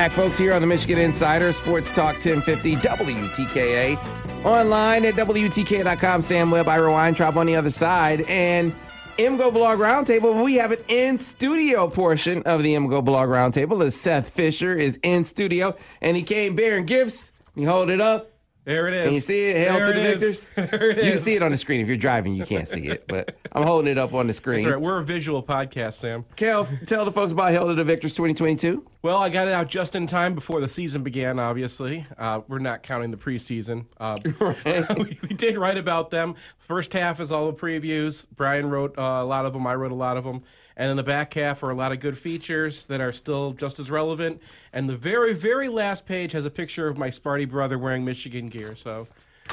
Back, folks, here on the Michigan Insider Sports Talk 1050 WTKA. Online at WTKA.com. Sam Webb, Ira Weintraub on the other side. And MGoBlog Roundtable, we have an in studio portion of the MGoBlog Roundtable as Seth Fisher is in studio and he came bearing gifts. You hold it up. There it is. Can you see it? Hail There to the is. victors. There it You can see it on the screen. If you're driving, you can't see it, but I'm holding it up on the screen. That's right. We're a visual podcast, Sam. Kel, tell the folks about Hail to the Victors 2022. Well, I got it out just in time before the season began, obviously. Uh, we're not counting the preseason. Uh, we, we did write about them. First half is all the previews. Brian wrote uh, a lot of them, I wrote a lot of them. And then the back half are a lot of good features that are still just as relevant. And the very, very last page has a picture of my Sparty brother wearing Michigan gear. So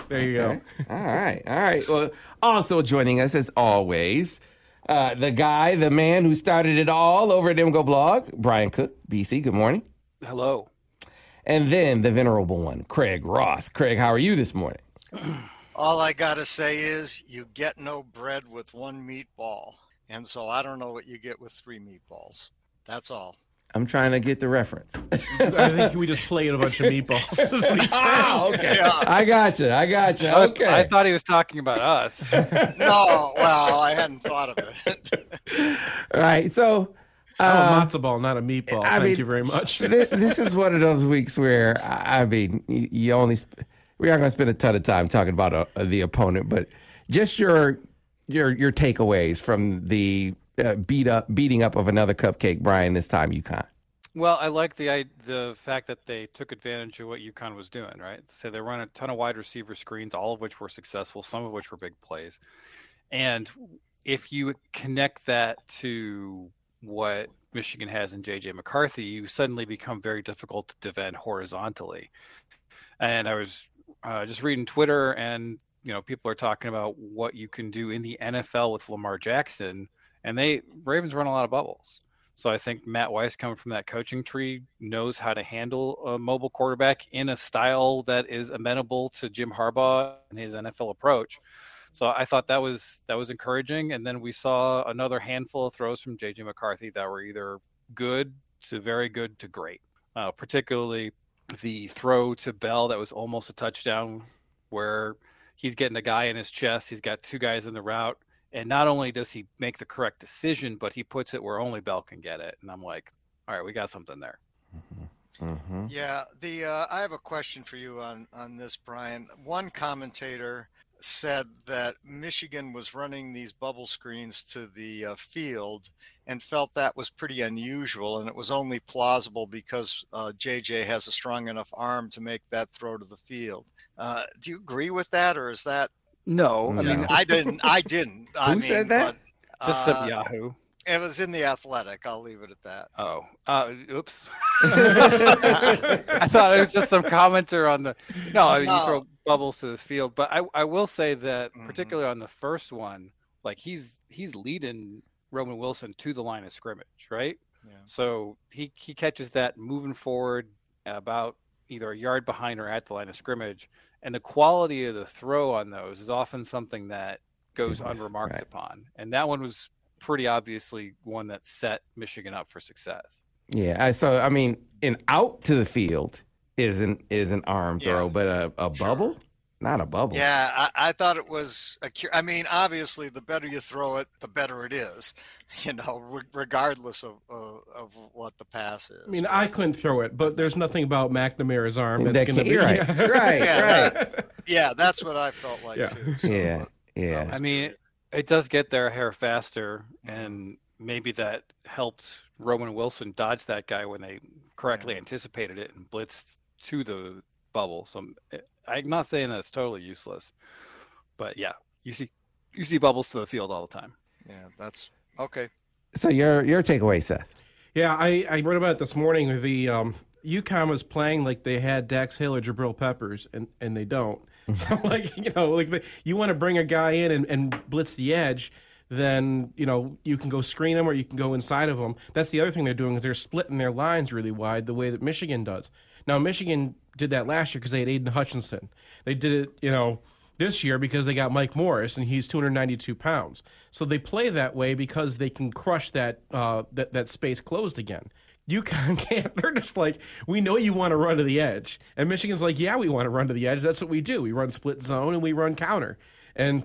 there you Okay. go. All right. All right. Well, also joining us as always, uh, the guy, the man who started it all over at MGoBlog, Brian Cook, BC. Good morning. Hello. And then the venerable one, Craig Ross. Craig, how are you this morning? All I gotta say is you get no bread with one meatball. And so I don't know what you get with three meatballs. That's all. I'm trying to get the reference. I think we just played a bunch of meatballs. is what he's saying. oh, okay. Yeah. I got you. I got you. I, was- Okay. I thought he was talking about us. No, well, I hadn't thought of it. All right. So, Oh, uh, matzo ball, not a meatball. I Thank mean, you very much. thi- this is one of those weeks where I I mean, you, you only sp- we aren't going to spend a ton of time talking about uh, the opponent, but just your your your takeaways from the uh, beat up beating up of another cupcake, Brian. This time, UConn. well, I like the I- the fact that they took advantage of what UConn was doing. Right, so they run a ton of wide receiver screens, all of which were successful, some of which were big plays. And if you connect that to what Michigan has in JJ McCarthy, you suddenly become very difficult to defend horizontally. And I was uh, just reading Twitter, and you know, people are talking about what you can do in the NFL with Lamar Jackson, and they Ravens run a lot of bubbles. So I think Matt Weiss, coming from that coaching tree, knows how to handle a mobile quarterback in a style that is amenable to Jim Harbaugh and his NFL approach. So I thought that was that was encouraging. And then we saw another handful of throws from JJ McCarthy that were either good to very good to great. Uh, particularly the throw to Bell that was almost a touchdown, where he's getting a guy in his chest. He's got two guys in the route, and not only does he make the correct decision, but he puts it where only Bell can get it. And I'm like, all right, we got something there. Mm-hmm. Yeah, the uh, I have a question for you on on this, Brian. One commentator said that Michigan was running these bubble screens to the uh, field and felt that was pretty unusual, and it was only plausible because uh, JJ has a strong enough arm to make that throw to the field. Uh, do you agree with that, or is that? No, I No. mean, I didn't. I didn't. I Who mean, said that? but, just uh, some Yahoo. It was in the Athletic. I'll leave it at that. Oh, uh, oops. I thought it was just some commenter on the. No, I mean, you throw bubbles to the field, but I, I will say that Mhm. particularly on the first one, like he's he's leading Roman Wilson to the line of scrimmage, right? Yeah. So he he catches that moving forward about either a yard behind or at the line of scrimmage, and the quality of the throw on those is often something that goes Yes, unremarked right. upon, and that one was pretty obviously one that set Michigan up for success. Yeah. I, so I mean, an out to the field is an is an arm Yeah. throw, but a, a Sure. bubble, not a bubble. Yeah, I, I thought it was. A, cu- I mean, obviously, the better you throw it, the better it is. You know, re- regardless of uh, of what the pass is. I mean, I couldn't throw it, but there's nothing about McNamara's arm that's That going to be right, right, Yeah, right. yeah, that's what I felt like Yeah. too. So, Yeah, yeah. was I mean, it does get there a hair faster, and maybe that helped Roman Wilson dodge that guy when they correctly Yeah. anticipated it and blitzed to the bubble. So I'm- I'm not saying that it's totally useless, but yeah, you see, you see bubbles to the field all the time. yeah, that's okay. So your your takeaway, Seth? Yeah, I, I wrote about it this morning. The um, UConn was playing like they had Dax Hill or Jabril Peppers, and, and they don't. So like you know like you want to bring a guy in and, and blitz the edge, then you know you can go screen them or you can go inside of them. That's the other thing they're doing is they're splitting their lines really wide the way that Michigan does. Now Michigan did that last year because they had Aidan Hutchinson. They did it you know this year because they got Mike Morris and he's 292 pounds. So they play that way because they can crush that uh, that that space closed again. UConn can't. They're just like, we know you want to run to the edge. And Michigan's like, yeah, we want to run to the edge. That's what we do. We run split zone and we run counter. And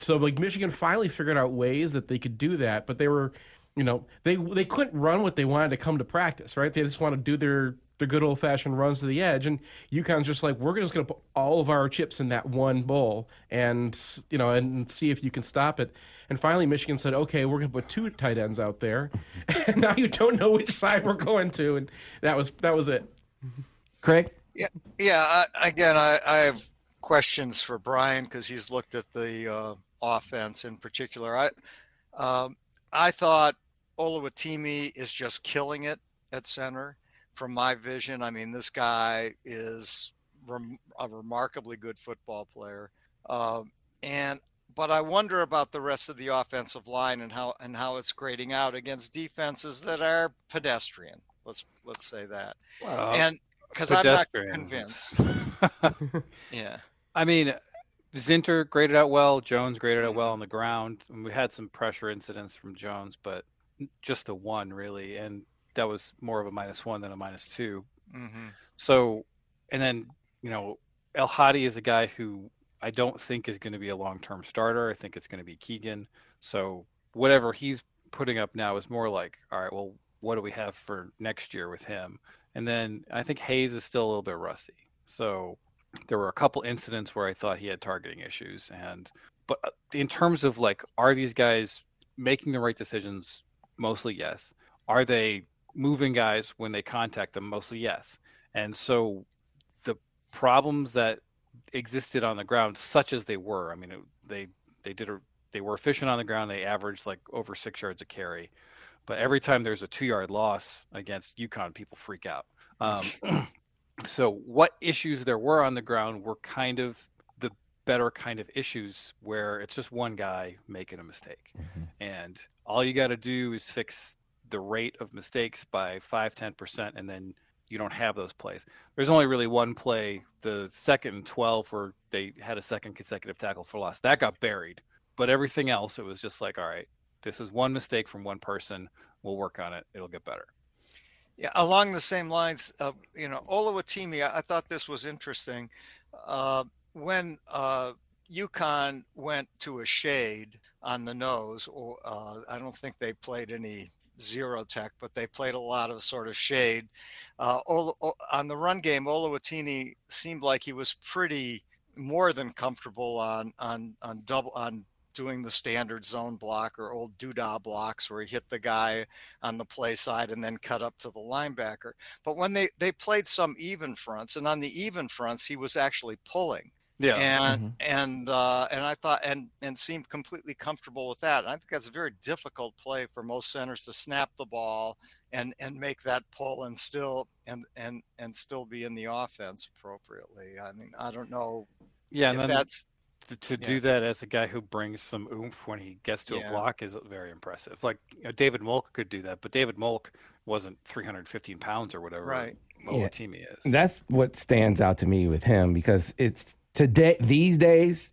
so like Michigan finally figured out ways that they could do that, but they were, you know, they they couldn't run what they wanted to come to practice, right? They just want to do their their good old fashioned runs to the edge, and UConn's just like we're just going to put all of our chips in that one bowl, and you know, and see if you can stop it. And finally, Michigan said, "Okay, we're going to put two tight ends out there," and now you don't know which side we're going to, and that was that was it. Craig? Yeah, yeah. I, again, I, I have questions for Brian because he's looked at the uh, offense in particular. I um, I thought Oluwatimi is just killing it at center. From my vision, I mean, this guy is rem- a remarkably good football player, uh, and but I wonder about the rest of the offensive line and how and how it's grading out against defenses that are pedestrian. Let's let's say that, Well, and because I'm not convinced. yeah. I mean, Zinter graded out well. Jones graded out well on the ground. And we had some pressure incidents from Jones, but just the one really, and that was more of a minus one than a minus two. hmm So, and then you know, El Hadi is a guy who I don't think is going to be a long-term starter. I think it's going to be Keegan. So whatever he's putting up now is more like, all right, well, what do we have for next year with him? And then I think Hayes is still a little bit rusty. So there were a couple incidents where I thought he had targeting issues, and but uh, in terms of like, are these guys making the right decisions? Mostly yes. Are they moving guys when they contact them? Mostly yes. And so the problems that existed on the ground, such as they were, I mean, it, they they did a, they were efficient on the ground. They averaged like over six yards a carry, but every time there's a two yard loss against UConn, people freak out. Um, so what issues there were on the ground were kind of the better kind of issues where it's just one guy making a mistake and all you got to do is fix the rate of mistakes by 5 10% and then you don't have those plays. There's only really one play the second and 12 where they had a second consecutive tackle for loss. That got buried. But everything else it was just like all right this is one mistake from one person. We'll work on it. It'll get better. Yeah, along the same lines, uh, you know, Oluwatimi, I, I thought this was interesting. Uh, when uh, UConn went to a shade on the nose, or uh, I don't think they played any zero tech, but they played a lot of sort of shade. Uh, on the run game, Oluwatimi seemed like he was pretty more than comfortable on on on double on doing the standard zone block or old doodah blocks where he hit the guy on the play side and then cut up to the linebacker. But when they they played some even fronts, and on the even fronts, he was actually pulling. Yeah And and uh, and I thought and and seemed completely comfortable with that. And I think that's a very difficult play for most centers to snap the ball and and make that pull and still and and and still be in the offense appropriately. I mean, I don't know yeah and then that's to, to Yeah. do that as a guy who brings some oomph when he gets to Yeah. a block is very impressive. Like you know, David Molk could do that, but David Molk wasn't 315 pounds or whatever. Right. Molatimi is. That's what stands out to me with him because it's today these days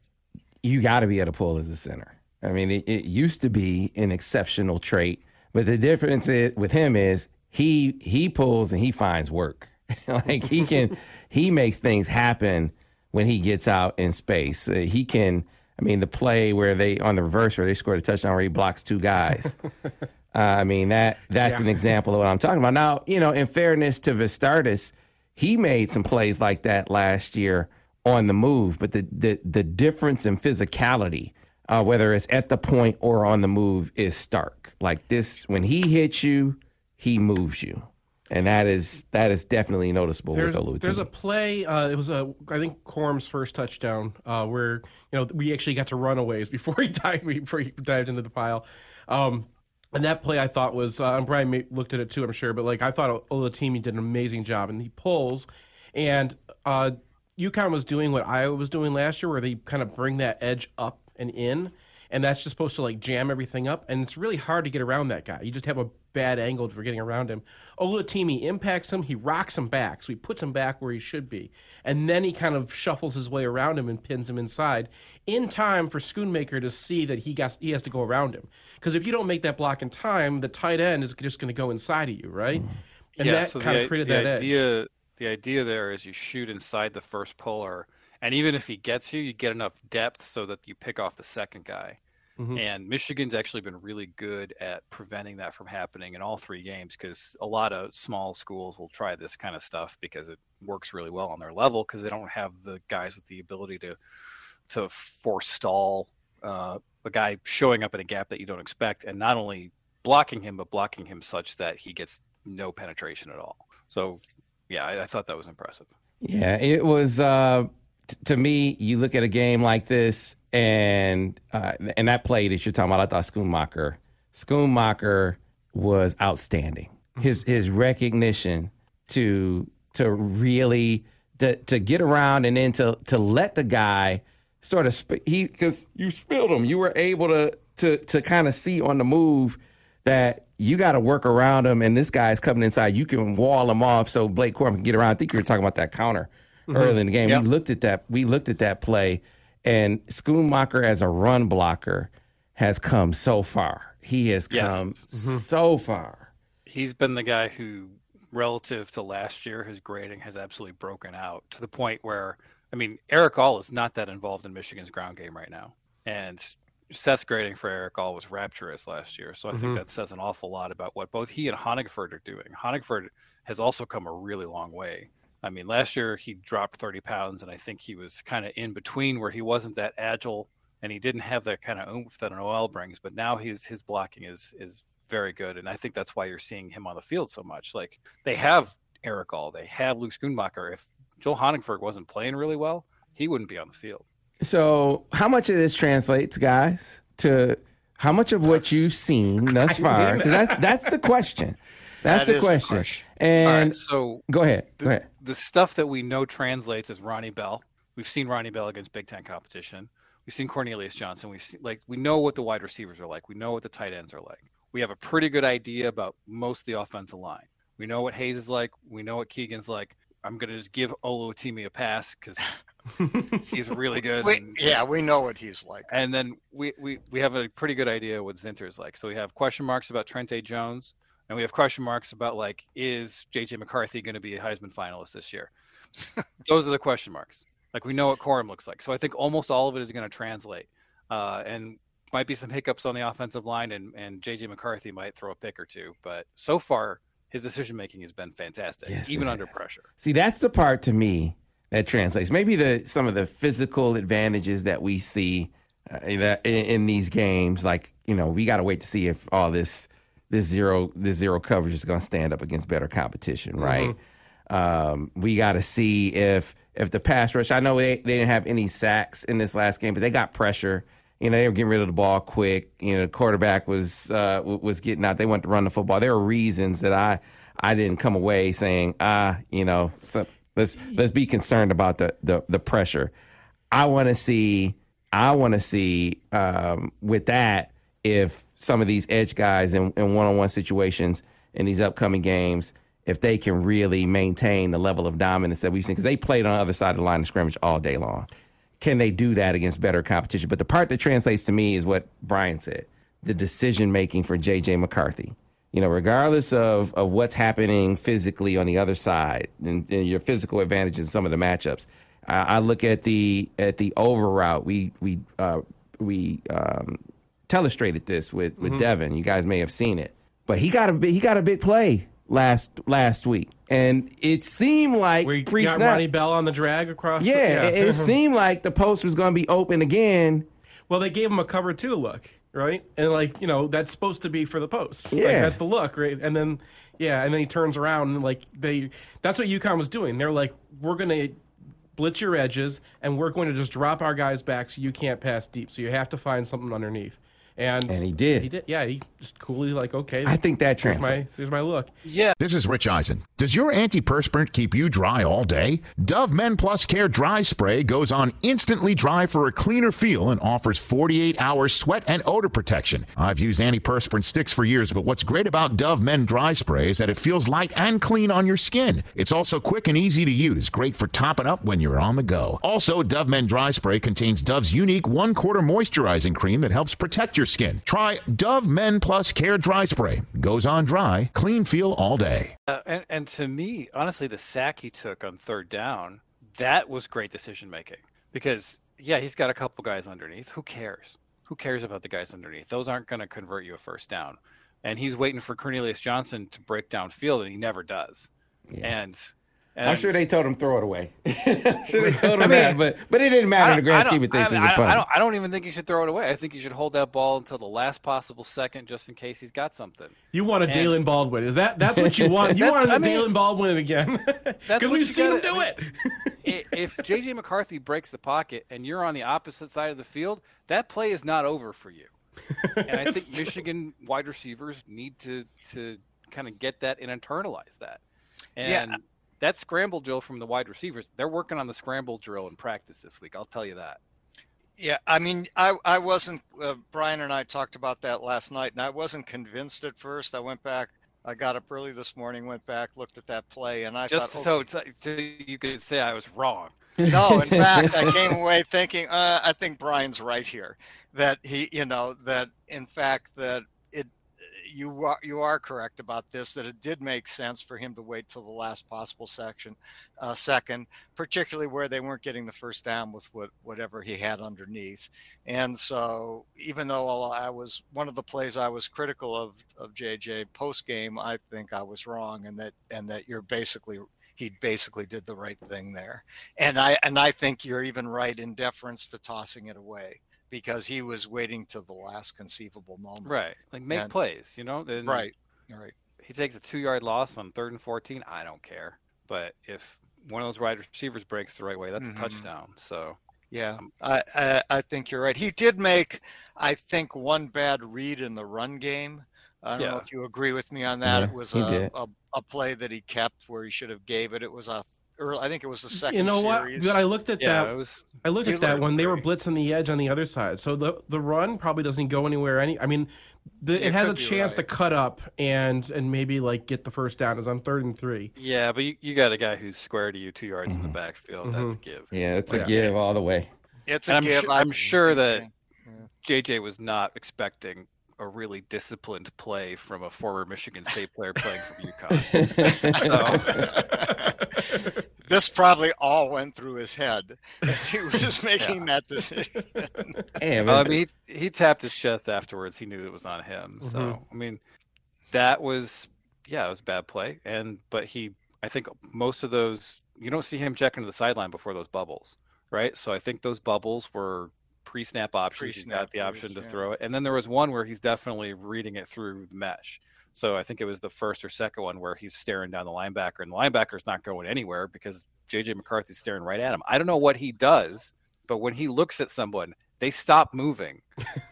you got to be able to pull as a center. I mean, it, it used to be an exceptional trait, but the difference with him is he he pulls and he finds work. like he can he makes things happen when he gets out in space. Uh, he can. I mean, the play where they on the reverse where they scored a touchdown where he blocks two guys. Uh, I mean that that's an example of what I'm talking about. Now, you know, in fairness to Vastardis, he made some plays like that last year on the move, but the the, the difference in physicality, uh, whether it's at the point or on the move, is stark. Like this, when he hits you, he moves you, and that is that is definitely noticeable There's, with Olu. there's a play. Uh, it was a I think Corum's first touchdown uh, where you know we actually got to runaways before he dived before he dived into the pile. Um, And that play I thought was, uh, and Brian may, looked at it too, I'm sure, but like I thought Olatimi did an amazing job, and he pulls, and uh, UConn was doing what Iowa was doing last year, where they kind of bring that edge up and in, and that's just supposed to like jam everything up, and it's really hard to get around that guy. You just have a bad angle for getting around him. Olatimi impacts him, he rocks him back, so he puts him back where he should be, and then he kind of shuffles his way around him and pins him inside in time for Schoonmaker to see that he got he has to go around him. Because if you don't make that block in time, the tight end is just going to go inside of you, right? And yeah, that so kind the, of created the that idea, edge. The idea there is you shoot inside the first puller, and even if he gets you, you get enough depth so that you pick off the second guy. Mhm. And Michigan's actually been really good at preventing that from happening in all three games because a lot of small schools will try this kind of stuff because it works really well on their level because they don't have the guys with the ability to to forestall uh, a guy showing up in a gap that you don't expect, and not only blocking him, but blocking him such that he gets no penetration at all. So, yeah, I, I thought that was impressive. Yeah, it was. Uh, t- to me, you look at a game like this, and uh, and that play that you're talking about, I thought Schoonmaker, Schoonmaker was outstanding. His his recognition to to really to, to get around and then to to let the guy sort of sp- he because you spilled him. You were able to to to kind of see on the move that you got to work around him, and this guy's coming inside. You can wall him off so Blake Corum can get around. I think you were talking about that counter mm-hmm. early in the game. Yep. We looked at that. We looked at that play, and Schoonmaker as a run blocker has come so far. He has Yes. come mm-hmm. so far. He's been the guy who, relative to last year, his grading has absolutely broken out to the point where, I mean, Erick All is not that involved in Michigan's ground game right now. And Seth's grading for Erick All was rapturous last year. So I think mm-hmm. that says an awful lot about what both he and Honigford are doing. Honigford has also come a really long way. I mean, last year he dropped 30 pounds, and I think he was kind of in between where he wasn't that agile and he didn't have that kind of oomph that an OL brings. But now his his blocking is is very good, and I think that's why you're seeing him on the field so much. Like they have Erick All, they have Luke Schoonmaker. If Joel Honigford wasn't playing really well, he wouldn't be on the field. So, how much of this translates, guys, to how much of what you've seen thus far? that's that's the question. That's That the is the question. question. And right, so go ahead. Go the, ahead. the stuff that we know translates is Ronnie Bell. We've seen Ronnie Bell against Big Ten competition. We've seen Cornelius Johnson. We've seen, like we know what the wide receivers are like. We know what the tight ends are like. We have a pretty good idea about most of the offensive line. We know what Hayes is like. We know what Keegan's like. I'm gonna just give Oluwatimi a pass because he's really good. We, and- yeah, we know what he's like. and then we, we, we have a pretty good idea what Zinter is like. So we have question marks about Trente Jones, and we have question marks about like, is JJ McCarthy going to be a Heisman finalist this year? Those are the question marks. Like we know what Corum looks like. So I think almost all of it is going to translate, uh, and might be some hiccups on the offensive line, and and JJ McCarthy might throw a pick or two. But so far, his decision making has been fantastic, Yes, even under pressure. See, that's the part to me that translates. Maybe the some of the physical advantages that we see uh, in, in these games, like you know, we got to wait to see if all this this zero this zero coverage is going to stand up against better competition, right? Um, we got to see if if the pass rush. I know they, they didn't have any sacks in this last game, but they got pressure. You know, they were getting rid of the ball quick. You know, the quarterback was uh, was getting out. They wanted to run the football. There are reasons that I I didn't come away saying, ah, you know, so let's let's be concerned about the the, the pressure. I want to see. I want to see um, with that if some of these edge guys in, in one-on-one situations in these upcoming games, if they can really maintain the level of dominance that we've seen, because they played on the other side of the line of scrimmage all day long. Can they do that against better competition? But the part that translates to me is what Brian said: the decision making for JJ McCarthy. You know, regardless of, of what's happening physically on the other side and, and your physical advantage in some of the matchups, I, I look at the at the over route. We we uh, we um, telestrated this with with Devin. You guys may have seen it, but he got a big, he got a big play last last week, and it seemed like you got snap. Ronnie Bell on the drag across. the- Yeah, It, it seemed like the post was going to be open again. Well, they gave him a cover two look, right? And like you know, that's supposed to be for the post. Like, Yeah. that's the look, right? And then yeah, and then he turns around and like they that's what UConn was doing. They're like, we're gonna blitz your edges and we're going to just drop our guys back so you can't pass deep. So you have to find something underneath. And, And he did. He did. Yeah, he just coolly like, okay. I think that here's my here's my look. Yeah, This is Rich Eisen. Does your antiperspirant keep you dry all day? Dove Men Plus Care Dry Spray goes on instantly dry for a cleaner feel and offers 48 hour sweat and odor protection. I've used antiperspirant sticks for years, but what's great about Dove Men Dry Spray is that it feels light and clean on your skin. It's also quick and easy to use, great for topping up when you're on the go. Also, Dove Men Dry Spray contains Dove's unique one quarter moisturizing cream that helps protect your skin. Try Dove Men Plus Care Dry Spray. Goes on dry, clean feel all day. Uh, and, and to me, honestly, the sack he took on third down, that was great decision making. Because, yeah, he's got a couple guys underneath. Who cares? Who cares about the guys underneath? Those aren't going to convert you a first down. And he's waiting for Cornelius Johnson to break down field, and he never does. And, and I'm sure they told him throw it away. I'm sure they told him that, but but it didn't matter in the grand I don't- scheme of things. I, he was I, I don't, I don't even think you should throw it away. I think you should hold that ball until the last possible second, just in case he's got something. You want a And- Daylen Baldwin? Is that that's what you want? You That's- want a I mean- Daylen Baldwin again? Because we've seen him gotta- do I it. mean, I- if JJ McCarthy breaks the pocket and you're on the opposite side of the field, that play is not over for you. And I think Michigan wide receivers need to to kind of get that and internalize that. And Yeah. That scramble drill from the wide receivers, they're working on the scramble drill in practice this week. I'll tell you that. Yeah, I mean, I I wasn't. Uh, Brian and I talked about that last night, and I wasn't convinced at first. I went back. I got up early this morning, went back, looked at that play, and I Just thought, so, it's- so you could say I was wrong. no, in fact, I came away thinking, uh, I think Brian's right here. That he, you know, that in fact that you are you are correct about this. That it did make sense for him to wait till the last possible section, uh, second, particularly where they weren't getting the first down with what whatever he had underneath. And so, even though I was one of the plays I was critical of of JJ post game, I think I was wrong, and that and that you're basically he basically did the right thing there and I and I think you're even right in deference to tossing it away because he was waiting to the last conceivable moment. Right. Like make And- plays, you know? Then Right. Right. he takes a two yard loss on third and 14, I don't care. But if one of those wide receivers breaks the right way, that's Mhm. a touchdown. So, Yeah. I, I I think you're right. He did make I think one bad read in the run game. I don't know if you agree with me on that. Yeah, it was a, a a play that he kept where he should have gave it. It was a early, I think it was the second You know what? series. But I looked at yeah, that. was. I looked at that looked when they were blitzing the edge on the other side. So the the run probably doesn't go anywhere. Any, I mean, the, You it has a chance right. to cut up and and maybe like get the first down. It's on third and three. Yeah, but you, you got a guy who's square to you two yards in the mm-hmm. backfield. Mm-hmm. That's a give. Yeah, it's a Yeah. give all the way. it's a And I'm, give. su- I I'm sure that Yeah. JJ was not expecting a really disciplined play from a former Michigan State player playing for UConn. So, this probably all went through his head as he was making that decision. Yeah, Well, I mean, he, he tapped his chest afterwards. He knew it was on him. So, Mhm. I mean, that was, yeah, it was a bad play. And, but he, I think most of those, you don't see him checking to the sideline before those bubbles, right? So I think those bubbles were pre snap options. He's Pre-snap got the option reads, to yeah. throw it. And then there was one where he's definitely reading it through the mesh. So I think it was the first or second one where he's staring down the linebacker, and the linebacker's not going anywhere because JJ McCarthy's staring right at him. I don't know what he does, but when he looks at someone, they stop moving.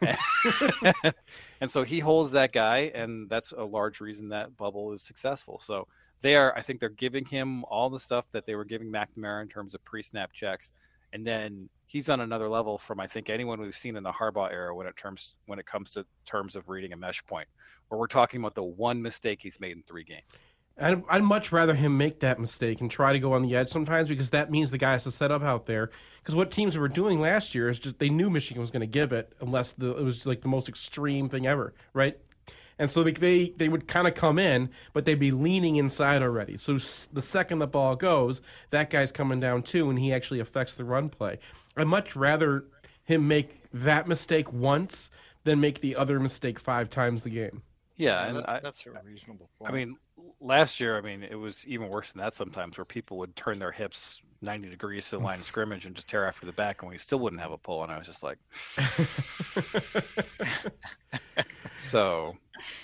and so he holds that guy, and that's a large reason that bubble is successful. So they are, I think they're giving him all the stuff that they were giving McNamara in terms of pre-snap checks, and then he's on another level from I think anyone we've seen in the Harbaugh era when it terms when it comes to terms of reading a mesh point, we're talking about the one mistake he's made in three games. I'd, I'd much rather him make that mistake and try to go on the edge sometimes because that means the guy has to set up out there. Because what teams were doing last year is just they knew Michigan was going to give it unless the, it was like the most extreme thing ever, right? And so they they, they would kind of come in, but they'd be leaning inside already. So the second the ball goes, that guy's coming down too, and he actually affects the run play. I'd much rather him make that mistake once than make the other mistake five times the game. Yeah, and that- I, that's a reasonable I mean, last year, I mean, it was even worse than that sometimes, where people would turn their hips 90 degrees to the line of scrimmage and just tear after the back, and we still wouldn't have a pull. And I was just like, so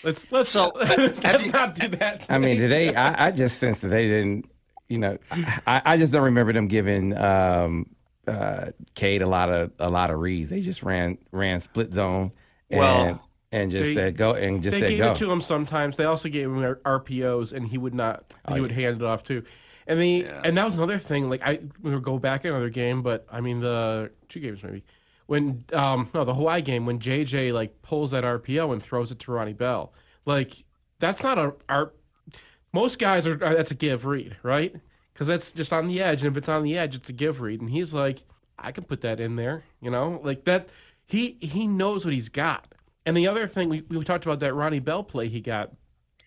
Let's let's, So, let's, have you- not do that. I mean, today. today I, I just sense that they didn't. You know, I, I just don't remember them giving um, uh, Cade a lot of a lot of reads. They just ran ran split zone, and, Well, and just they- said go and just they said gave go. it to him sometimes. They also gave him RPOs, and he would not. Oh, he would hand it off too. And the and that was another thing. Like I, we would go back another game, but I mean the two games maybe when um no the Hawaii game when JJ like pulls that RPO and throws it to Ronnie Bell. Like that's not a our most guys are uh, that's a give read right because that's just on the edge and if it's on the edge it's a give read and he's like I can put that in there you know like that he he knows what he's got and the other thing we, we talked about that Ronnie Bell play he got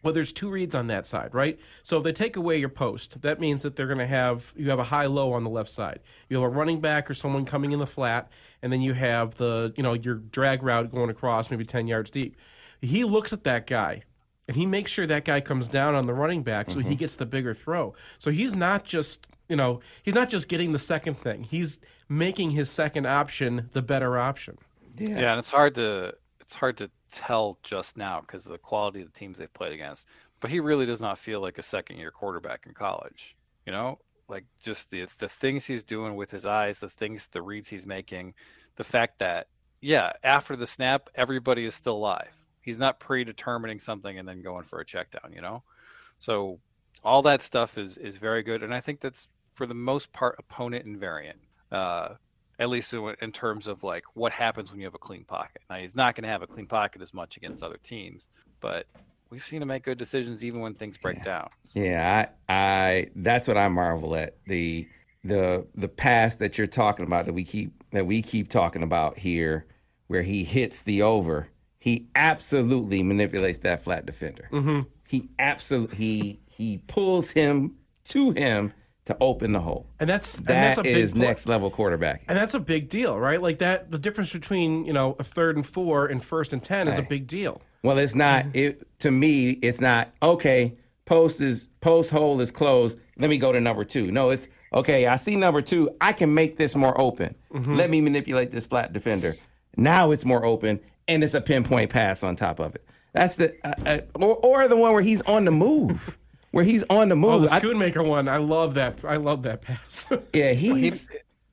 well, there's two reads on that side, right? So if they take away your post, that means that they're going to have you have a high low on the left side. You have a running back or someone coming in the flat, and then you have the you know your drag route going across, maybe ten yards deep. He looks at that guy, and he makes sure that guy comes down on the running back, so he mm-hmm. gets the bigger throw. So he's not just you know he's not just getting the second thing; he's making his second option the better option. Yeah. and it's hard to it's hard to tell just now because of the quality of the teams they've played against. But he really does not feel like a second year quarterback in college. You know, like just the the things he's doing with his eyes, the things, the reads he's making, the fact that yeah, after the snap, everybody is still live. He's not predetermining something and then going for a check down. You know, so all that stuff is is very good, and I think that's for the most part opponent invariant. Uh, at least in in terms of like what happens when you have a clean pocket. Now he's not going to have a clean pocket as much against other teams, but we've seen him make good decisions even when things break down. Yeah, I, I that's what I marvel at the the the pass that you're talking about that we keep that we keep talking about here, where he hits the over. He absolutely manipulates that flat defender. Mm-hmm. He absolutely he he pulls him to him to open the hole. And that's and that's a big is next level quarterback. And that's a big deal, right? Like that, the difference between you know a third and four and first and ten is a big deal. Well, it's not. It to me, it's not okay. Post is post hole is closed. Let me go to number two. No, it's okay. I see number two. I can make this more open. Let me manipulate this flat defender. Now it's more open, and it's a pinpoint pass on top of it. That's the uh, uh, or, or the one where he's on the move, where he's on the Oh, move. the I- Schoonmaker one, I love that. I love that pass. yeah, He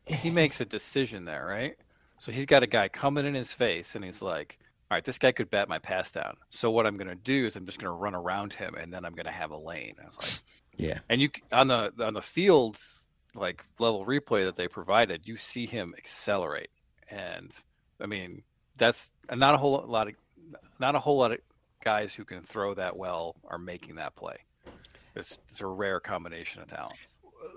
he makes a decision there, right? So he's got a guy coming in his face, and he's like, "All right, this guy could bat my pass down. So what I'm going to do is I'm just going to run around him, and then I'm going to have a lane." I was like, yeah. and you on the on the field like level replay that they provided, you see him accelerate, and I mean that's not a whole lot of not a whole lot of guys who can throw that well are making that play. It's, it's a rare combination of talent.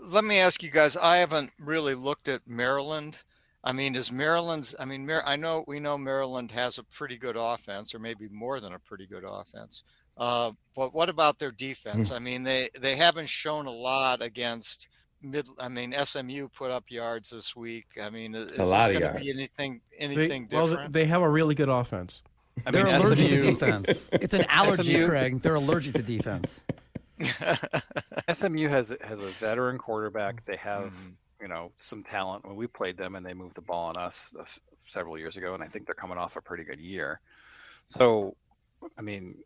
Let me ask you guys. I haven't really looked at Maryland. I mean, is Maryland's? I mean, Mar- I know we know Maryland has a pretty good offense, or maybe more than a pretty good offense. Uh, but what about their defense? I mean, they they haven't shown a lot against mid. I mean, SMU put up yards this week. I mean, is A lot this going to be yards. anything They, anything well, they have a really good offense. I They're mean, allergic to defense. It's an allergy, SMU Craig. They're allergic to defense. SMU has has a veteran quarterback. They have Mhm. you know some talent. When we played them and they moved the ball on us uh, several years ago, and I think they're coming off a pretty good year. So, I mean,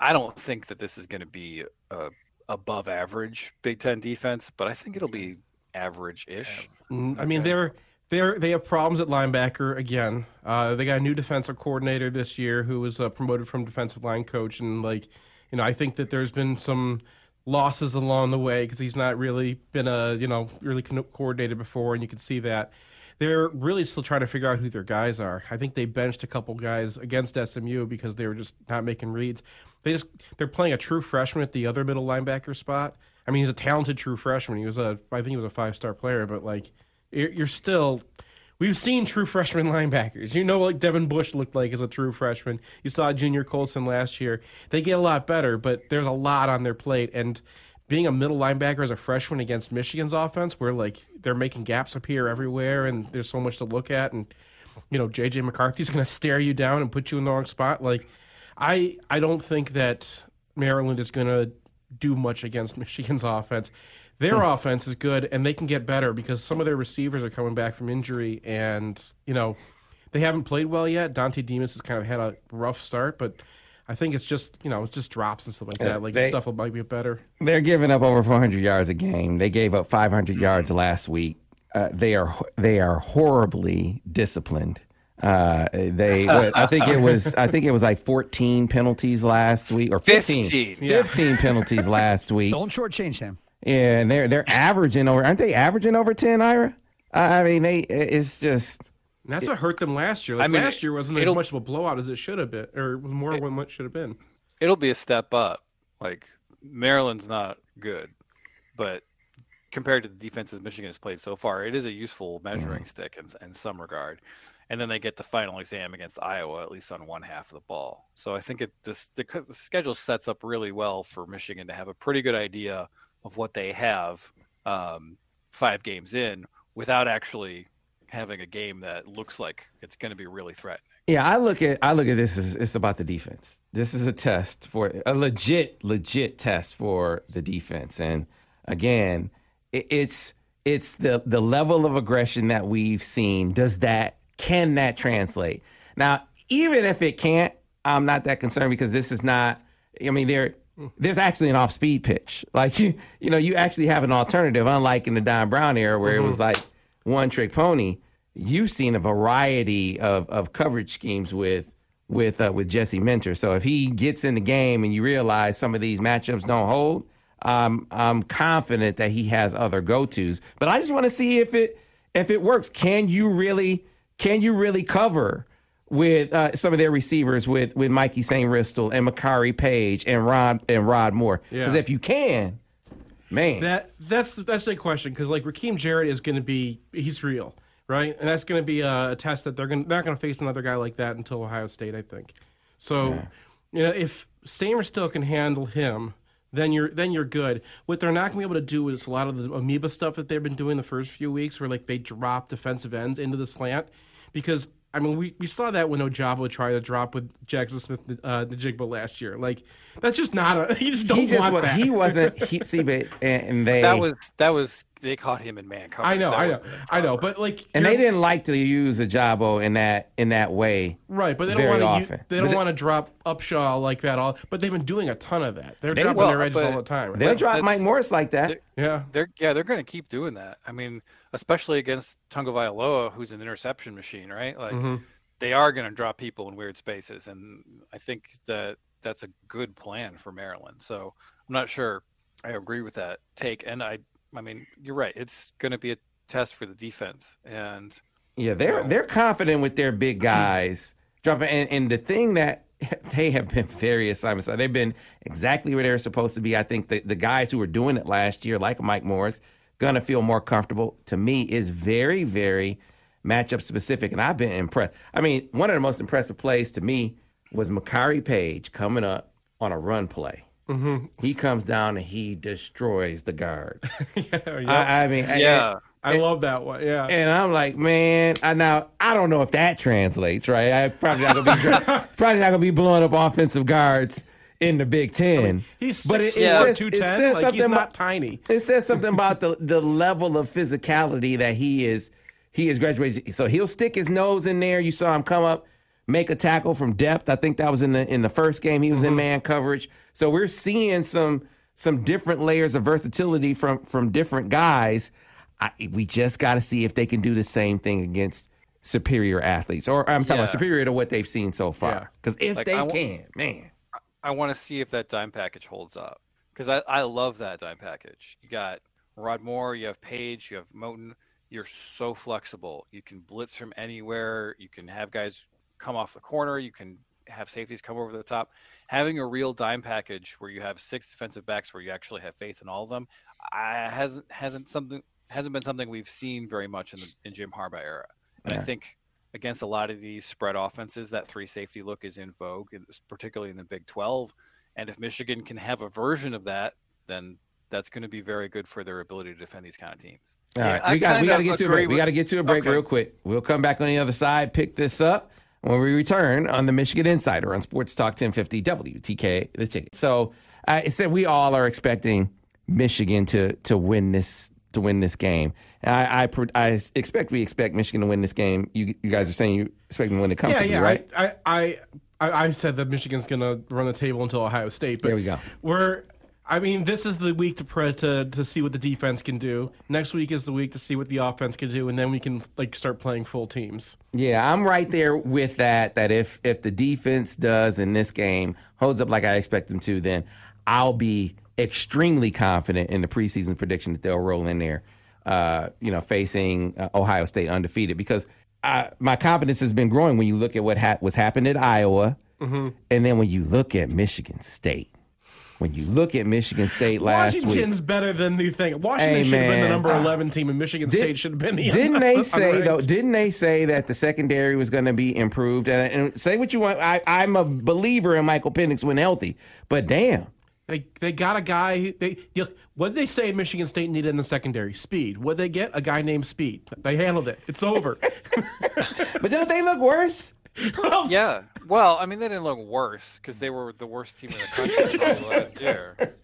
I don't think that this is going to be a above average Big Ten defense, but I think it'll be average-ish. Mm, I mean, they're they're they have problems at linebacker again. Uh, they got a new defensive coordinator this year who was uh, promoted from defensive line coach, and like, you know, I think that there's been some losses along the way because he's not really been a you know really co- coordinated before, and you can see that. They're really still trying to figure out who their guys are. I think they benched a couple guys against SMU because they were just not making reads. They just they're playing a true freshman at the other middle linebacker spot. I mean, he's a talented true freshman. He was a I think he was a five star player, but like you're, you're still. We've seen true freshman linebackers. You know what Devin Bush looked like as a true freshman. You saw Junior Colson last year. They get a lot better, but there's a lot on their plate. And being a middle linebacker as a freshman against Michigan's offense, where like they're making gaps appear everywhere, and there's so much to look at, and you know JJ McCarthy's going to stare you down and put you in the wrong spot. Like, I I don't think that Maryland is going to do much against Michigan's offense. Their offense is good, and they can get better because some of their receivers are coming back from injury, and you know they haven't played well yet. Dontay Demus has kind of had a rough start, but I think it's just you know it's just drops and stuff like that. Like they- stuff will might be better. They're giving up over 400 yards a game. They gave up 500 yards last week. Uh, they are they are horribly disciplined. Uh, they, I think it was, I think it was like 14 penalties last week, or 15, 15, 15 penalties last week. Don't shortchange him. Yeah, and they're they're averaging over, aren't they averaging over 10, Ira? I I mean, they, it's just, And that's what hurt them last year. Like I mean, last year wasn't as much of a blowout as it should have been, or more than what should have been. It'll be a step up. Like Maryland's not good, but compared to the defenses Michigan has played so far, it is a useful measuring mm. stick in, in some regard. And then they get the final exam against Iowa, at least on one half of the ball. So I think it this, the, the schedule sets up really well for Michigan to have a pretty good idea of what they have um, five games in without actually having a game that looks like it's going to be really threatening. yeah. I look at I look at this as it's about the defense. This is a test for a legit legit test for the defense, and again, it, it's it's the the level of aggression that we've seen. Does that can that translate? Now, even if it can't, I'm not that concerned because this is not. I mean, there there's actually an off speed pitch. Like you you know you actually have an alternative, unlike in the Don Brown era where it was like one trick pony. You've seen a variety of of coverage schemes with with uh, with Jesse Minter. So if he gets in the game and you realize some of these matchups don't hold, um, I'm confident that he has other go tos. But I just want to see if it if it works. Can you really can you really cover with uh, some of their receivers with with Mike Sainristil and Makari Paige and Rod and Rod Moore? Because Yeah. if you can, man, That that's that's a question because like Rakim Jarrett is going to be he's real, right? And that's going to be a, a test that they're going they're not going to face another guy like that until Ohio State, I think. So, you know, if Sainristil can handle him, then you're then you're good. What they're not going to be able to do is a lot of the amoeba stuff that they've been doing the first few weeks, where like they drop defensive ends into the slant, because. I mean, we, we saw that when Ojabo tried to drop with Jaxon Smith uh, the Jigba last year. Like, that's just not a. You just don't he just want wa- that. he wasn't. He, see, but and, and they That was that was they caught him in man coverage. I know, That I know, I know, but like, and they didn't like to use Ojabo in that in that way. right, but they very don't want to. They don't want to drop Upshaw like that. All, but they've been doing a ton of that. They're They- dropping well, their edges all the time. They'll drop Mike Morris like that. yeah, They're yeah, they're going to keep doing that. I mean, especially against Tagovailoa, who's an interception machine, right? Like Mm-hmm. they are going to drop people in weird spaces, and I think that that's a good plan for Maryland. So I'm not sure I agree with that take, and I, I mean, you're right. It's going to be a test for the defense, and Yeah, they're they're confident with their big guys dropping. And, and the thing that they have been very assignment side. They've been exactly where they're supposed to be. I think the, the guys who were doing it last year, like Mike Morris, gonna feel more comfortable. To me, is very very matchup specific, and I've been impressed. I mean, one of the most impressive plays to me was Makari Paige coming up on a run play. Mm-hmm. He comes down and he destroys the guard. I, I mean, yeah, I love that one. Yeah, and I'm like, man, I now I don't know if that translates, right? I probably not gonna be probably not gonna be blowing up offensive guards in the Big Ten. he's but six it, it foot, says, it says Like something he's not about tiny. it says something about the the level of physicality that he is he is graduated. So he'll stick his nose in there. You saw him come up, make a tackle from depth. I think that was in the in the first game. He was in mm-hmm. man coverage. So we're seeing some some different layers of versatility from from different guys. I, we just got to see if they can do the same thing against superior athletes, or I'm talking Yeah. about superior to what they've seen so far. Because if Like, they I wa- can, man, I want to see if that dime package holds up because I, I love that dime package. You got Rod Moore, you have Paige, you have Moten. You're so flexible. You can blitz from anywhere. You can have guys come off the corner. You can have safeties come over the top. Having a real dime package where you have six defensive backs where you actually have faith in all of them, I, hasn't hasn't something hasn't been something we've seen very much in the in Jim Harbaugh era. And I think against a lot of these spread offenses, that three safety look is in vogue, particularly in the Big 12. And if Michigan can have a version of that, then that's going to be very good for their ability to defend these kind of teams. All right, Yeah, we got we got to get to a agree break. We got to get to a break Okay. real quick. We'll come back on the other side, pick this up when we return on the Michigan Insider on Sports Talk 1050 WTK the ticket. So uh, I said we all are expecting Michigan to to win this to win this game. I I, I expect we expect Michigan to win this game. You you guys are saying you expect them to win it yeah, comfortably, yeah. right? I, I, I, I said that Michigan's going to run the table until Ohio State. But There we go. We're I mean, this is the week to, pre- to to see what the defense can do. Next week is the week to see what the offense can do, and then we can like start playing full teams. Yeah, I'm right there with that. That if if the defense does in this game holds up like I expect them to, then I'll be extremely confident in the preseason prediction that they'll roll in there. Uh, you know, facing uh, Ohio State undefeated because I, my confidence has been growing when you look at what ha- was happening at Iowa, and then when you look at Michigan State. When you look at Michigan State last Washington's week, Washington's better than you think. Washington Hey, should have been the number eleven team, and Michigan Did- State should have been the. Didn't they say though? Didn't they say that the secondary was going to be improved? And, and say what you want. I, I'm a believer in Michael Penix when healthy, but damn, They they got a guy. They what did they say Michigan State needed in the secondary? Speed. What they get? A guy named Speed. They handled it. It's over. but don't they look worse? Yeah. Well, I mean, they didn't look worse because they were the worst team in the country last year.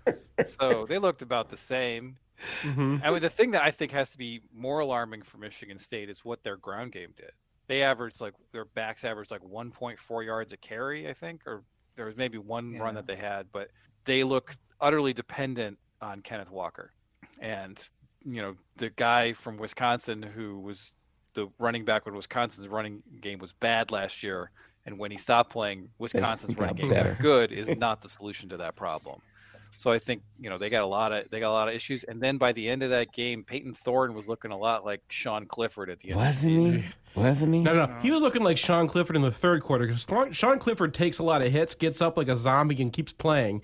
So they looked about the same. Mm-hmm. I mean, the thing that I think has to be more alarming for Michigan State is what their ground game did. They averaged like their backs averaged like 1.4 yards a carry, I think, or there was maybe one run that they had, but they look utterly dependent on Kenneth Walker. And you know, the guy from Wisconsin who was the running back when Wisconsin's running game was bad last year, and when he stopped playing, Wisconsin's running game better. good is not the solution to that problem. So I think you know they got a lot of they got a lot of issues, and then by the end of that game, Payton Thorne was looking a lot like Sean Clifford at the end. Wasn't of the season. he? Wasn't he? No, no, he was looking like Sean Clifford in the third quarter because Sean Clifford takes a lot of hits, gets up like a zombie, and keeps playing.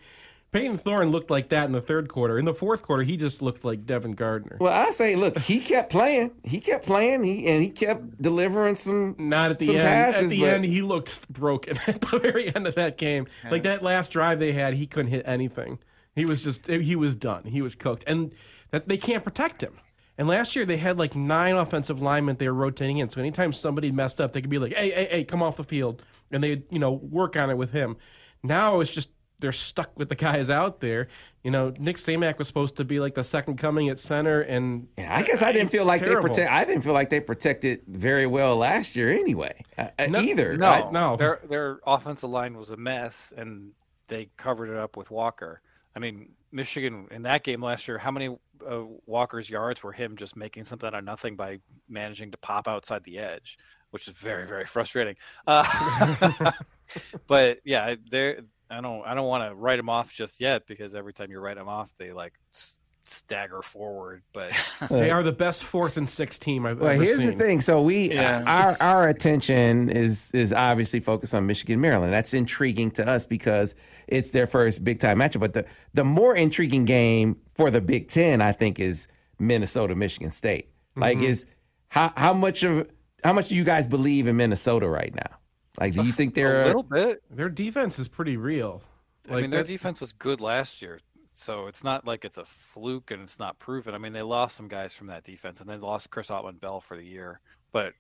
Payton Thorne looked like that in the third quarter. In the fourth quarter, he just looked like Devin Gardner. Well, I say, look, he kept playing. He kept playing. He and he kept delivering some. Not at the end. Passes, at the but- end, he looked broken at the very end of that game. Like that last drive they had, he couldn't hit anything. He was just he was done. He was cooked, and that they can't protect him. And last year they had like nine offensive linemen they were rotating in. So anytime somebody messed up, they could be like, "Hey, hey, hey, come off the field," and they you know work on it with him. Now it's just they're stuck with the guys out there. You know, Nick Samac was supposed to be like the second coming at center, and Yeah, I guess I didn't feel like Terrible. they protect. I didn't feel like they protected very well last year, anyway. Uh, uh, No, either. No, I- no. Their their offensive line was a mess, and they covered it up with Walker. I mean, Michigan in that game last year, how many uh, Walker's yards were him just making something out of nothing by managing to pop outside the edge, which is very very frustrating. Uh, but yeah, they I don't I don't want to write them off just yet because every time you write them off, they like s- stagger forward. But they are the best fourth and sixth team I've seen. Well, ever here's seen. the thing. So we Yeah. our our attention is is obviously focused on Michigan, Maryland. That's intriguing to us because it's their first big time matchup. But the the more intriguing game for the Big Ten, I think, is Minnesota, Michigan State. Like, mm-hmm. is how how much of how much do you guys believe in Minnesota right now? Like, do you think they're a little bit. Their defense is pretty real. I mean, their defense was good last year, so it's not like it's a fluke and it's not proven. I mean, they lost some guys from that defense, and they lost Chris Autman-Bell for the year. But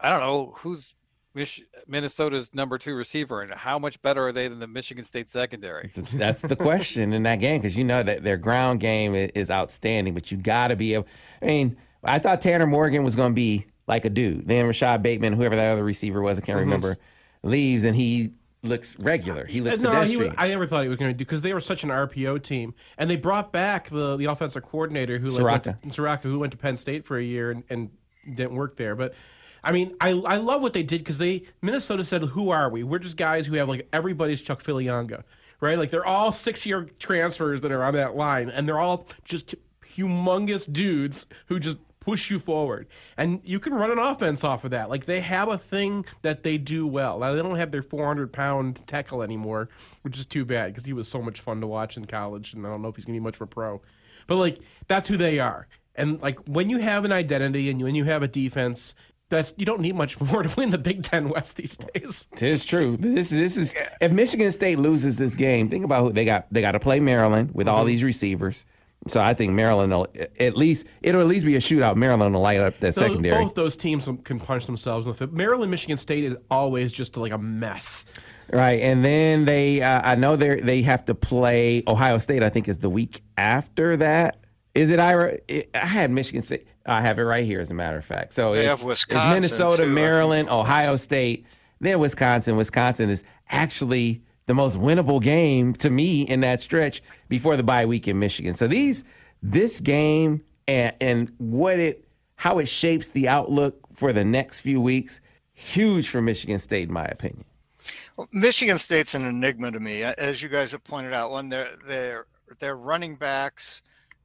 I- I don't know who's Mich- Minnesota's number two receiver, and how much better are they than the Michigan State secondary? That's the question in that game because you know that their ground game is outstanding, but you got to be able. I mean, I thought Tanner Morgan was going to be like a dude. Then Rashod Bateman, whoever that other receiver was, I can't remember, leaves and he looks regular. He looks Uh, no, pedestrian. was, I never thought he was going to do because they were such an RPO team, and they brought back the the offensive coordinator who like, went Ciarrocca. to, Ciarrocca, who went to Penn State for a year and, and didn't work there. But I mean, I I love what they did because they Minnesota said, "Who are we? We're just guys who have like everybody's Chuck Filiaga, right? Like they're all six year transfers that are on that line, and they're all just humongous dudes who just push you forward. And you can run an offense off of that. Like they have a thing that they do well. Now they don't have their 400 pound tackle anymore, which is too bad because he was so much fun to watch in college, and I don't know if he's gonna be much of a pro. But like that's who they are. And like when you have an identity and when you have a defense, that's you don't need much more to win the Big Ten West these days. It is true. This this is if Michigan State loses this game, think about who they got. They got to play Maryland with Mm-hmm. all these receivers. So I think Maryland will at least it'll at least be a shootout. Maryland will light up that So secondary. both those teams can punch themselves in the face. Maryland, Michigan State is always just like a mess. Right, and then they, uh, I know they they have to play Ohio State. I think is the week after that. Is it Ira? It, I had Michigan State. I have it right here, as a matter of fact. So They it's, have Wisconsin, it's Minnesota, too, Maryland, Ohio State, then Wisconsin. Wisconsin is actually the most winnable game to me in that stretch before the bye week in Michigan. So these this game and and what it how it shapes the outlook for the next few weeks, huge for Michigan State, in my opinion. Well, Michigan State's an enigma to me, as you guys have pointed out. When their their their running backs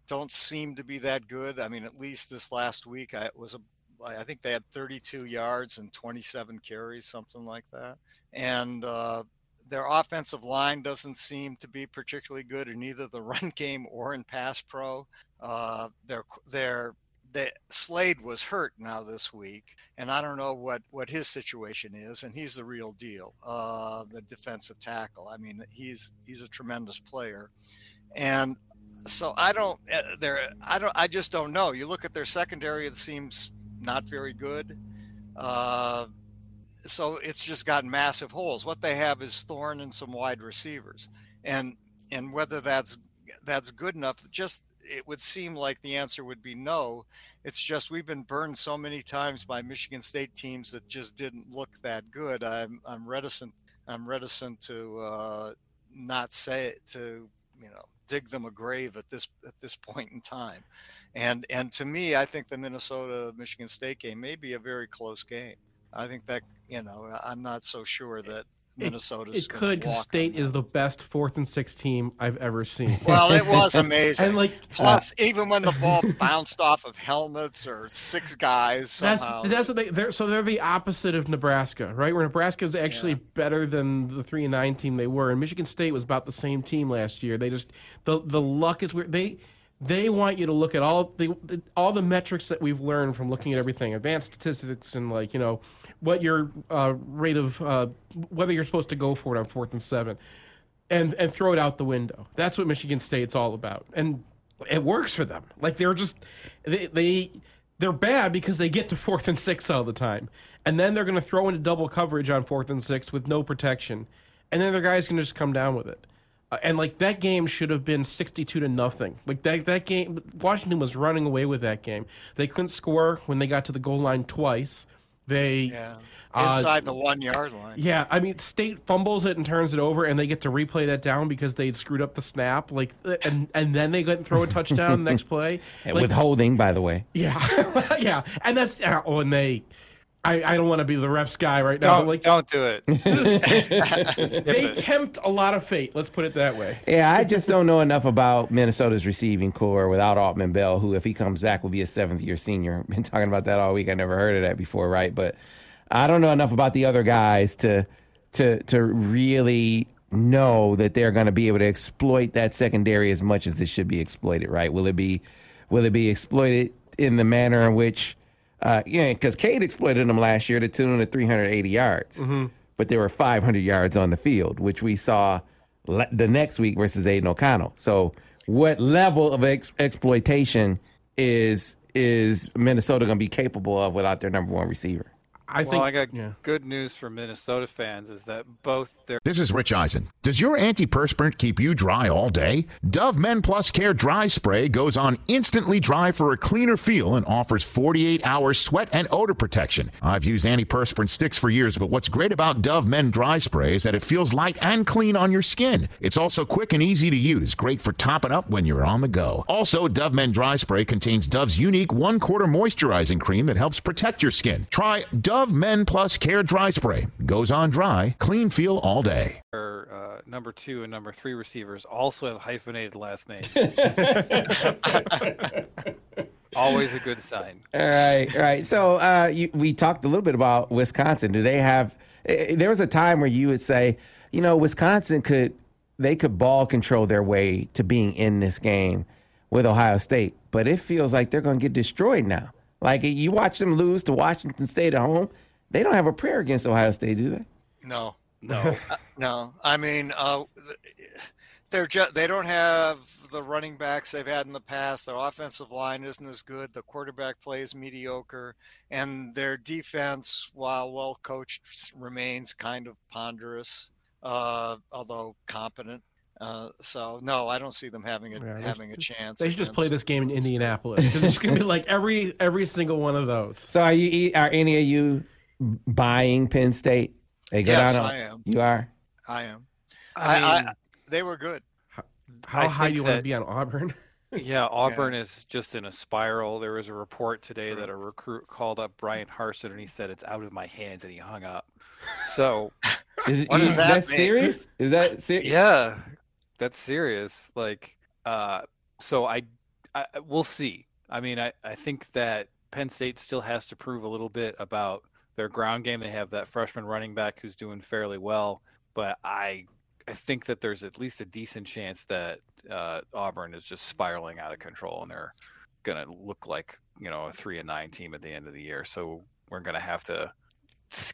don't seem to be that good. I mean, at least this last week, I was a I think they had 32 yards and 27 carries, something like that. And uh, their offensive line doesn't seem to be particularly good in either the run game or in pass pro. Uh, their their the Slade was hurt now this week, and I don't know what what his situation is. And he's the real deal, uh, the defensive tackle. I mean, he's he's a tremendous player, and so I don't uh, there I don't I just don't know. You look at their secondary; it seems not very good. Uh, so it's just got massive holes. What they have is Thorne and some wide receivers, and and whether that's that's good enough, just it would seem like the answer would be no. It's just we've been burned so many times by Michigan State teams that just didn't look that good. I'm I'm reticent I'm reticent to uh, not say it, to you know dig them a grave at this at this point in time. And and to me, I think the Minnesota Michigan State game may be a very close game. I think that you know I'm not so sure that Minnesota. It, could because State is the best fourth and sixth team I've ever seen. Well, it was amazing. and like plus, uh, even when the ball bounced off of helmets or six guys, somehow. that's that's what they. They're, so they're the opposite of Nebraska, right? Where Nebraska is actually yeah. better than the three and nine team they were, and Michigan State was about the same team last year. They just the the luck is weird. They they want you to look at all the all the metrics that we've learned from looking at everything, advanced statistics, and like you know what your uh, rate of uh, whether you're supposed to go for it on fourth and seven, and and throw it out the window. That's what Michigan State's all about, and it works for them. Like they're just they they they're bad because they get to fourth and six all the time, and then they're going to throw into double coverage on fourth and six with no protection, and then the guy's going to just come down with it. Uh, and like that game should have been 62 to nothing. Like that that game Washington was running away with that game. They couldn't score when they got to the goal line twice. They yeah. Uh, inside uh, the one yard line. Yeah, I mean, State fumbles it and turns it over, and they get to replay that down because they'd screwed up the snap. Like, and and then they go and throw a touchdown next play like, with holding, by the way. Yeah, yeah, and that's oh, and they. I, I don't want to be the refs guy right now. Don't, like, don't do it. they tempt a lot of fate. Let's put it that way. Yeah, I just don't know enough about Minnesota's receiving core without Autman-Bell, who, if he comes back, will be a seventh year senior. Been talking about that all week. I never heard of that before, right? But I don't know enough about the other guys to to to really know that they're going to be able to exploit that secondary as much as it should be exploited. Right? Will it be will it be exploited in the manner in which uh, yeah, because Cade exploited them last year to tune of 380 yards, mm-hmm. but there were 500 yards on the field, which we saw le- the next week versus Aidan O'Connell. So, what level of ex- exploitation is is Minnesota going to be capable of without their number one receiver? I well, think I got yeah. good news for Minnesota fans is that both their This is Rich Eisen. Does your antiperspirant keep you dry all day? Dove Men Plus Care dry spray goes on instantly dry for a cleaner feel and offers 48 hours sweat and odor protection. I've used antiperspirant sticks for years, but what's great about Dove Men dry spray is that it feels light and clean on your skin. It's also quick and easy to use, great for topping up when you're on the go. Also, Dove Men dry spray contains Dove's unique one quarter moisturizing cream that helps protect your skin. Try Dove Dove Men Plus Care Dry Spray. Goes on dry, clean feel all day. Our, uh, number two and number three receivers also have hyphenated last names. Always a good sign. All right, all right. So uh, you, we talked a little bit about Wisconsin. Do they have? Uh, there was a time where you would say, you know, Wisconsin could they could ball control their way to being in this game with Ohio State, but it feels like they're going to get destroyed now. Like you watch them lose to Washington State at home, they don't have a prayer against Ohio State, do they? No, no, uh, no. I mean, uh, they're just they don't have the running backs they've had in the past. Their offensive line isn't as good. The quarterback play is mediocre, and their defense, while well coached, remains kind of ponderous, uh, although competent. Uh, so no, I don't see them having a yeah, having a chance. They should just play this game in Indianapolis because it's going to be like every every single one of those. So are you are any of you buying Penn State? They go yes, down on, I am. You are. I am. I, I, mean- they were good. How I high do think you want to be on Auburn? Yeah, Auburn is just in a spiral. There was a report today that a recruit called up Bryan Harsin and he said it's out of my hands and he hung up. So Is, What does is that that serious? Is that serious? yeah, that's serious. Like, uh, so I, I we'll see. I mean, I, I think that Penn State still has to prove a little bit about their ground game. They have that freshman running back who's doing fairly well, but I I think that there's at least a decent chance that uh, Auburn is just spiraling out of control and they're to look like you know a three and nine team at the end of the year. So we're to have to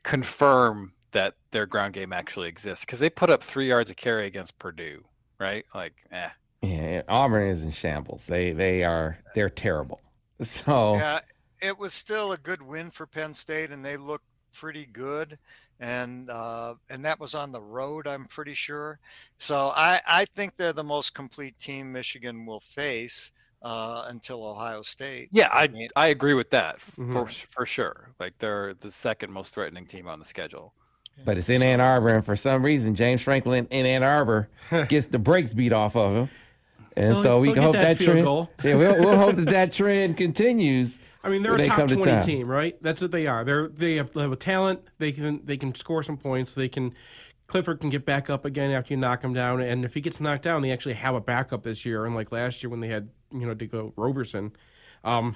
confirm that their ground game actually exists because they put up three yards a carry against Purdue, right? Like, eh. Yeah, Auburn is in shambles. They they are they're terrible. So Yeah, it was still a good win for Penn State, and they looked pretty good. And uh, and that was on the road, I'm pretty sure. So I, I think they're the most complete team Michigan will face uh, until Ohio State. Yeah, I I agree with that for Mhm. for sure. Like they're the second most threatening team on the schedule. But it's in Ann Arbor, and for some reason, James Franklin in Ann Arbor gets the brakes beat off of him, and They'll- so we can hope that that, trend. goal. Yeah, we'll, we'll hope that that trend continues. I mean, they're a they top come to twenty team, right? That's what they are. They're they have, they have a talent. They can they can score some points. They can Clifford can get back up again after you knock him down. And if he gets knocked down, they actually have a backup this year. Unlike last year when they had you know to go Roberson. Um,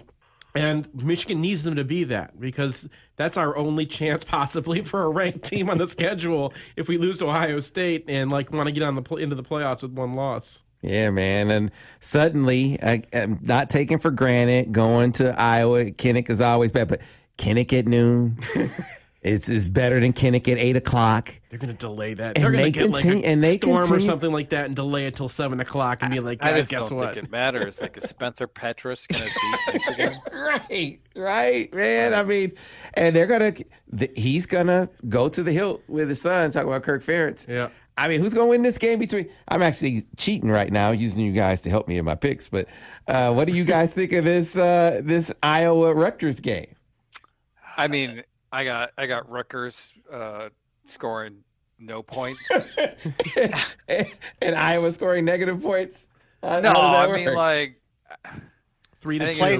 and Michigan needs them to be that because that's our only chance possibly for a ranked team on the schedule if we lose to Ohio State and like want to get on the into the playoffs with one loss. Yeah, man. And suddenly, I, I'm not taken for granted going to Iowa. Kinnick is always bad, but Kinnick at noon is is better than Kinnick at eight o'clock. They're going to delay that. And They're going they to get like a and they storm or something like that and delay it till seven o'clock and be like, I just guess don't what? think it matters. Like, is Spencer Petras going to beat Michigan? Right, right, man. I mean, and they're gonna. th- He's gonna go to the hilt with his son. Talk about Kirk Ferentz. Yeah. I mean, who's gonna win this game between? I'm actually cheating right now, using you guys to help me in my picks. But uh, what do you guys think of this uh, this Iowa Rutgers game? I mean, I got I got Rutgers uh, scoring no points. and Iowa scoring negative points. How- No, how does that I mean like Three to think two. play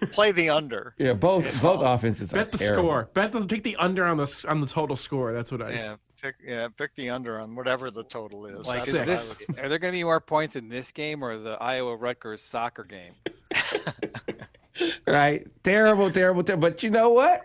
the play the under. yeah, both both offenses are Bet the terrible. score. Bet the pick the under on the on the total score. That's what I. yeah. Pick yeah, pick the under on whatever the total is. Like, is this are there going to be more points in this game or the Iowa Rutgers soccer game? right? Terrible, terrible, terrible. But you know what?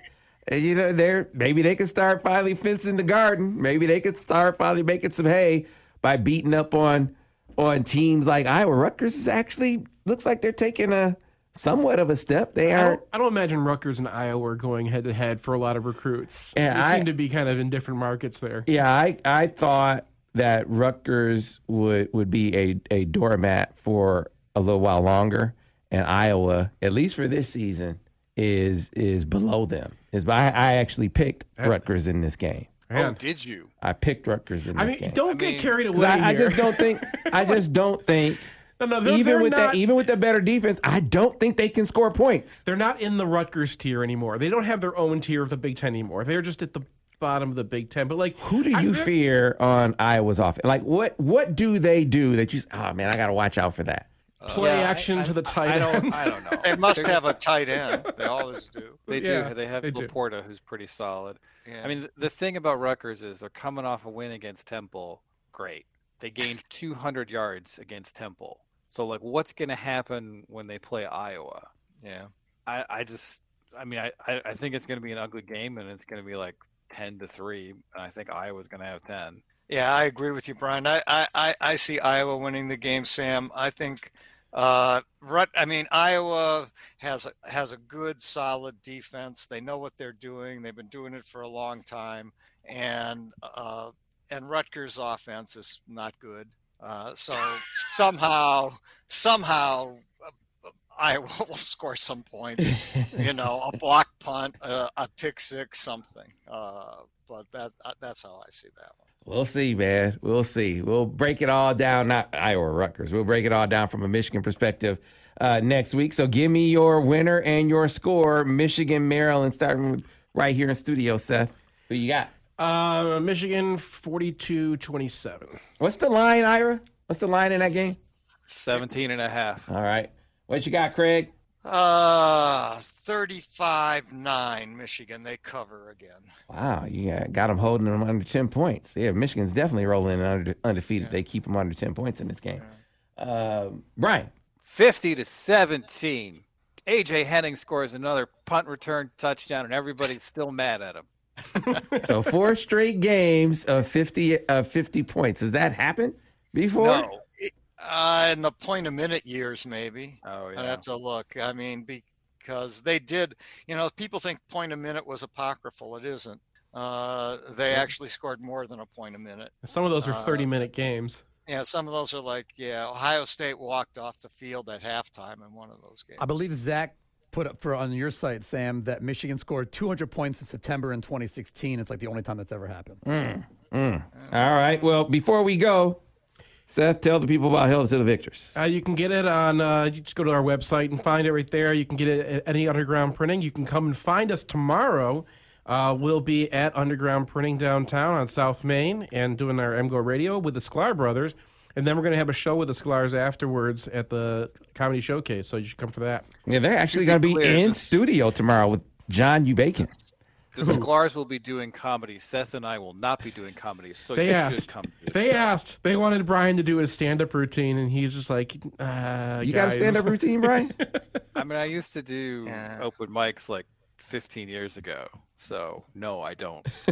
You know, they're maybe they could start finally fencing the garden. Maybe they could start finally making some hay by beating up on on teams like Iowa. Rutgers is actually looks like they're taking a somewhat of a step. They I aren't. don't, I don't imagine Rutgers and Iowa are going head to head for a lot of recruits. Yeah, they I- seem to be kind of in different markets there. Yeah, I I thought that Rutgers would would be a a doormat for a little while longer, and Iowa, at least for this season, is is below them. Is I, I actually picked uh, Rutgers in this game. Oh, did you? I picked Rutgers in this I mean, game. don't I mean, get carried 'Cause away I, I here. just don't think. I just don't think. No, no, they're, even they're with not, that, even with the better defense, I don't think they can score points. they're not in the Rutgers tier anymore. They don't have their own tier of the Big Ten anymore. They're just at the bottom of the Big Ten. But like, Who do you very- fear on Iowa's offense? Like what? What do they do that you? s- Oh man, I got to watch out for that. Uh, play Yeah, action I- to the tight I end? don't. I don't know. They must have a tight end. They always do. They Yeah, do. They have they do. Laporta, who's pretty solid. Yeah. I mean, th- the thing about Rutgers is they're coming off a win against Temple. Great. They gained 200 yards against Temple. So, like, what's going to happen when they play Iowa? yeah. I, I just, I mean, I, I I think it's going to be an ugly game, and it's going to be like 10 to three. And I think Iowa's going to have 10. Yeah, I agree with you, Brian. I, I, I, I see Iowa winning the game, Sam. I think uh, I mean Iowa has a, has a good, solid defense. They know what they're doing. They've been doing it for a long time, and uh, and Rutgers' offense is not good. Uh, so somehow, somehow, uh, Iowa will score some points. you know, a block punt, uh, a pick six, something. Uh, but that that's how I see that one. We'll see, man. We'll see. We'll break it all down. Not Iowa or Rutgers. We'll break it all down from a Michigan perspective uh, next week. So give me your winner and your score. Michigan, Maryland, starting right here in studio. Seth, who you got? Uh, Michigan 42-27. What's the line, Ira? What's the line in that game? 17 and a half. All right. What you got, Craig? Uh, 35-9 Michigan. They cover again. Wow, you got, got them holding them under 10 points. Yeah, Michigan's definitely rolling under, undefeated. They keep them under 10 points in this game. Uh, Brian. 50 to 17. AJ Henning scores another punt return touchdown, and everybody's still mad at him. So four straight games of 50 of 50 points. Does that happen before? No. Uh, in the point a minute years, maybe. Oh, yeah. I'd have to look. I mean, because they did, you know, people think point a minute was apocryphal. It isn't. Uh, they actually scored more than a point a minute. Some of those are Uh, 30-minute games. Yeah, some of those are like, yeah, Ohio State walked off the field at halftime in one of those games. I believe Zach put up for on your site, Sam, that Michigan scored 200 points in September in 2016. It's like the only time that's ever happened. Mm, mm. All right. Well, before we go, Seth, tell the people about Hail to the Victors. Uh, you can get it on. Uh, you just go to our website and find it right there. You can get it at any underground printing. You can come and find us tomorrow. Uh, we'll be at Underground Printing downtown on South Main and doing our MGoRadio with the Sklar Brothers. And then we're going to have a show with the Sklars afterwards at the Comedy Showcase. So you should come for that. Yeah, they're actually going to be clear, in studio tomorrow with John U. Bacon. The Sklars will be doing comedy. Seth and I will not be doing comedy, so They you asked. should come. to They show. asked. They wanted Brian to do his stand-up routine, and he's just like, uh, You got a stand up routine, Brian? I mean, I used to do Yeah. open mics like 15 years ago, so no, I don't.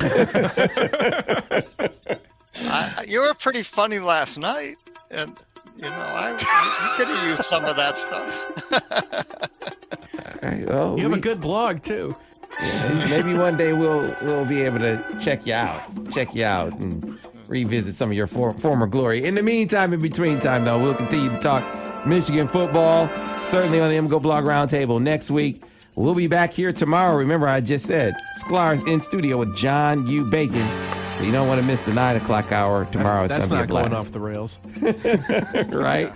I, you were pretty funny last night, and you know, I you could have used some of that stuff. All right, well, You have we- a good blog too. Maybe, maybe one day we'll we'll be able to check you out, check you out, and revisit some of your for, former glory. In the meantime, in between time though, we'll continue to talk Michigan football. Certainly on the MGoBlog Roundtable next week. We'll be back here tomorrow. Remember, I just said Sklar's in studio with John U. Bacon. So you don't want to miss the nine o'clock hour tomorrow. It's That's going to not be a going off the rails. right?